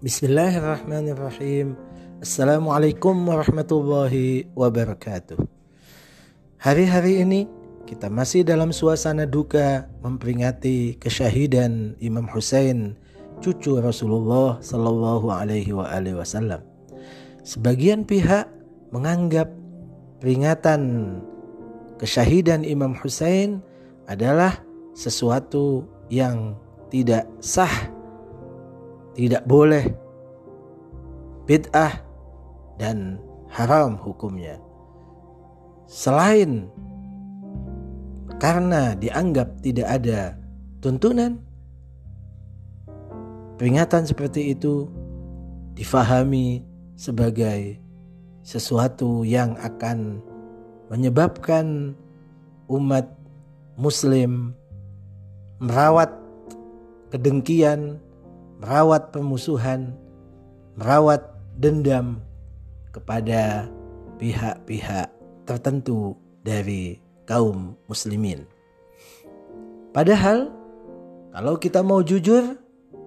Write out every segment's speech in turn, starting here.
Bismillahirrahmanirrahim. Assalamualaikum warahmatullahi wabarakatuh. Hari-hari ini kita masih dalam suasana duka memperingati kesyahidan Imam Hussein, cucu Rasulullah Sallallahu Alaihi Wasallam. Sebagian pihak menganggap peringatan kesyahidan Imam Hussein adalah sesuatu yang tidak sah tidak boleh bid'ah dan haram hukumnya. Selain karena dianggap tidak ada tuntunan, peringatan seperti itu difahami sebagai sesuatu yang akan menyebabkan umat muslim merawat kedengkian merawat permusuhan, merawat dendam kepada pihak-pihak tertentu dari kaum muslimin. Padahal kalau kita mau jujur,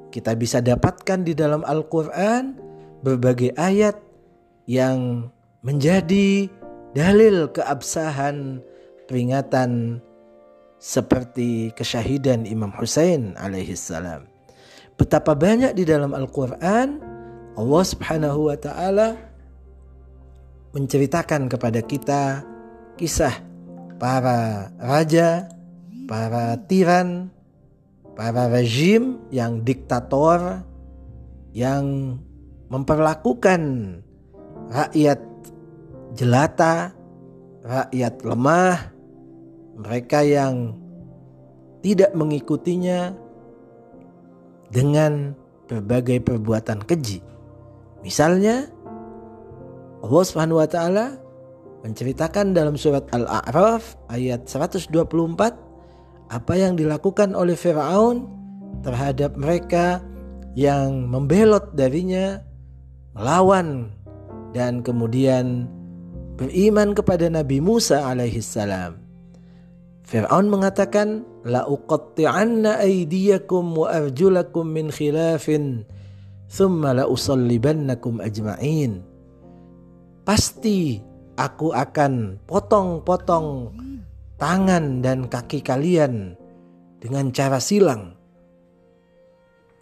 kita bisa dapatkan di dalam Al-Qur'an berbagai ayat yang menjadi dalil keabsahan peringatan seperti kesyahidan Imam Hussein alaihi salam. Betapa banyak di dalam Al-Quran Allah subhanahu wa ta'ala menceritakan kepada kita kisah para raja, para tiran, para rejim yang diktator yang memperlakukan rakyat jelata, rakyat lemah, mereka yang tidak mengikutinya dengan berbagai perbuatan keji. Misalnya Allah Subhanahu wa taala menceritakan dalam surat Al-A'raf ayat 124 apa yang dilakukan oleh Firaun terhadap mereka yang membelot darinya melawan dan kemudian beriman kepada Nabi Musa alaihissalam. Fir'aun mengatakan la uqatti'anna aydiyakum wa arjulakum min khilafin thumma la usallibannakum ajma'in. Pasti aku akan potong-potong tangan dan kaki kalian dengan cara silang.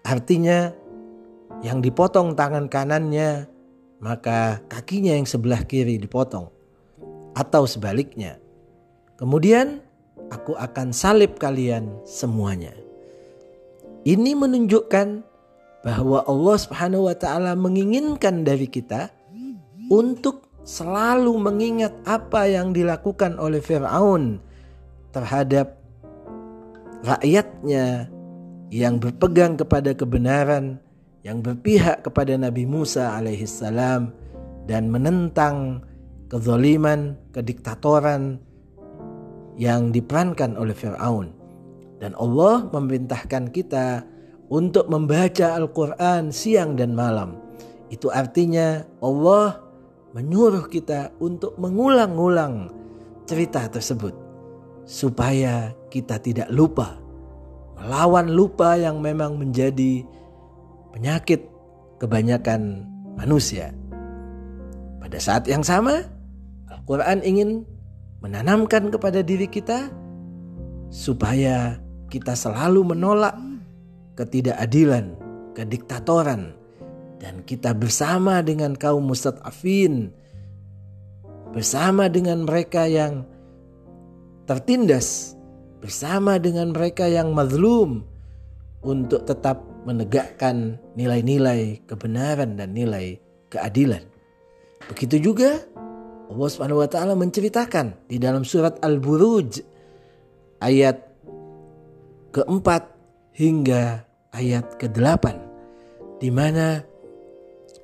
Artinya yang dipotong tangan kanannya maka kakinya yang sebelah kiri dipotong atau sebaliknya. Kemudian aku akan salib kalian semuanya. Ini menunjukkan bahwa Allah Subhanahu wa taala menginginkan dari kita untuk selalu mengingat apa yang dilakukan oleh Firaun terhadap rakyatnya yang berpegang kepada kebenaran, yang berpihak kepada Nabi Musa alaihissalam dan menentang kezaliman, kediktatoran, yang diperankan oleh Firaun. Dan Allah memerintahkan kita untuk membaca Al-Quran siang dan malam. Itu artinya Allah menyuruh kita untuk mengulang-ulang cerita tersebut. Supaya kita tidak lupa. Melawan lupa yang memang menjadi penyakit kebanyakan manusia. Pada saat yang sama, Al-Quran ingin menanamkan kepada diri kita supaya kita selalu menolak ketidakadilan, kediktatoran dan kita bersama dengan kaum mustadafin bersama dengan mereka yang tertindas bersama dengan mereka yang mazlum untuk tetap menegakkan nilai-nilai kebenaran dan nilai keadilan. Begitu juga Allah Subhanahu wa taala menceritakan di dalam surat Al-Buruj ayat keempat hingga ayat ke-8 di mana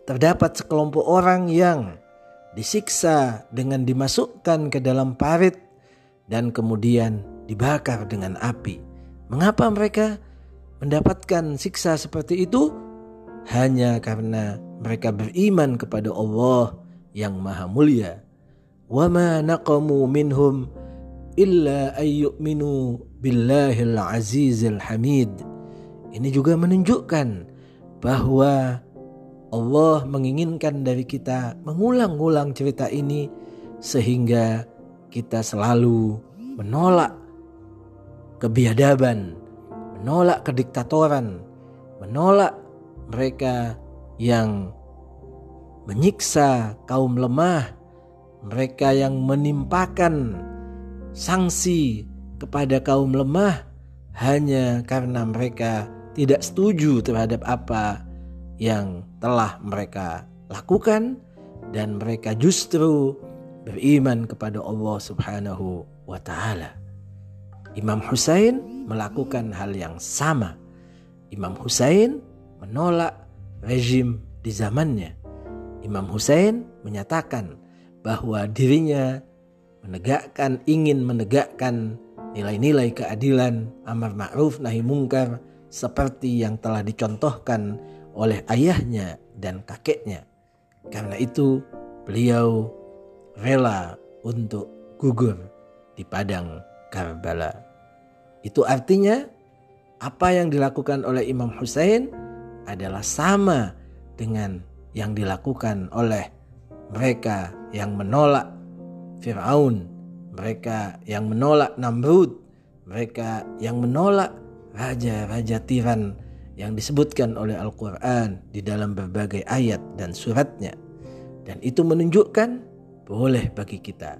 terdapat sekelompok orang yang disiksa dengan dimasukkan ke dalam parit dan kemudian dibakar dengan api. Mengapa mereka mendapatkan siksa seperti itu? Hanya karena mereka beriman kepada Allah yang Maha Mulia وما نقموا منهم إلا أن يؤمنوا بالله العزيز الحميد ini juga menunjukkan bahwa Allah menginginkan dari kita mengulang-ulang cerita ini sehingga kita selalu menolak kebiadaban, menolak kediktatoran, menolak mereka yang menyiksa kaum lemah, mereka yang menimpakan sanksi kepada kaum lemah hanya karena mereka tidak setuju terhadap apa yang telah mereka lakukan dan mereka justru beriman kepada Allah Subhanahu wa taala. Imam Husain melakukan hal yang sama. Imam Husain menolak rezim di zamannya. Imam Husain menyatakan bahwa dirinya menegakkan ingin menegakkan nilai-nilai keadilan, amar ma'ruf nahi mungkar seperti yang telah dicontohkan oleh ayahnya dan kakeknya. Karena itu beliau rela untuk gugur di padang Karbala. Itu artinya apa yang dilakukan oleh Imam Hussein adalah sama dengan yang dilakukan oleh mereka yang menolak Fir'aun, mereka yang menolak Namrud, mereka yang menolak raja-raja tiran yang disebutkan oleh Al-Quran di dalam berbagai ayat dan suratnya. Dan itu menunjukkan boleh bagi kita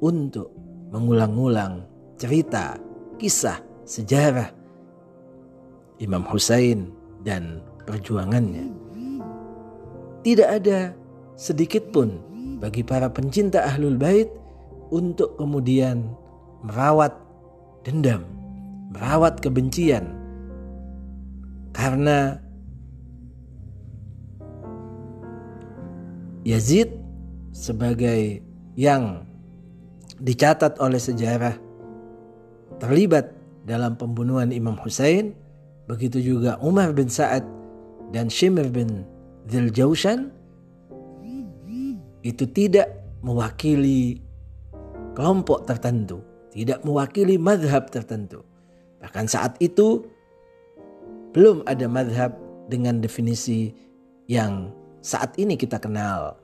untuk mengulang-ulang cerita, kisah, sejarah Imam Husain dan perjuangannya. Tidak ada sedikit pun bagi para pencinta Ahlul Bait untuk kemudian merawat dendam, merawat kebencian, karena Yazid sebagai yang dicatat oleh sejarah terlibat dalam pembunuhan Imam Hussein, begitu juga Umar bin Sa'ad dan Shimr bin Jaushan itu tidak mewakili kelompok tertentu, tidak mewakili madhab tertentu. Bahkan saat itu belum ada madhab dengan definisi yang saat ini kita kenal.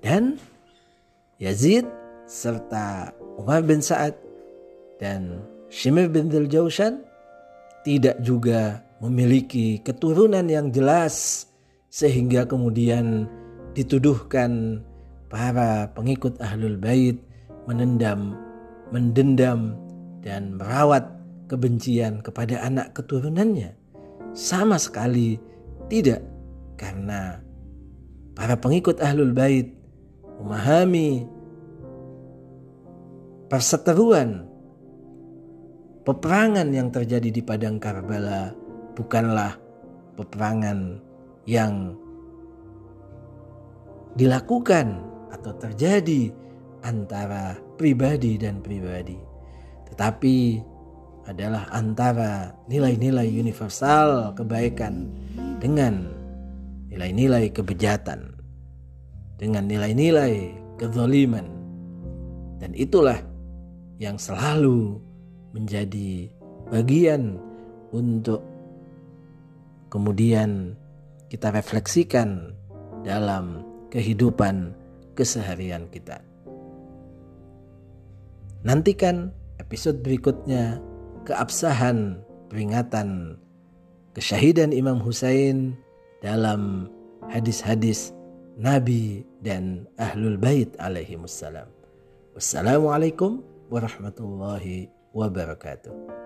Dan Yazid serta Umar bin Sa'ad dan Shimir bin Dhul tidak juga memiliki keturunan yang jelas sehingga kemudian dituduhkan para pengikut Ahlul Bait menendam, mendendam dan merawat kebencian kepada anak keturunannya? Sama sekali tidak, karena para pengikut Ahlul Bait memahami perseteruan peperangan yang terjadi di padang Karbala bukanlah peperangan yang dilakukan atau terjadi antara pribadi dan pribadi, tetapi adalah antara nilai-nilai universal kebaikan dengan nilai-nilai kebejatan, dengan nilai-nilai kezaliman. Dan itulah yang selalu menjadi bagian untuk kemudian kita refleksikan dalam kehidupan keseharian kita. Nantikan episode berikutnya keabsahan peringatan kesyahidan Imam Husain dalam hadis-hadis Nabi dan Ahlul Bait alaihi wassalam. Wassalamualaikum warahmatullahi wabarakatuh.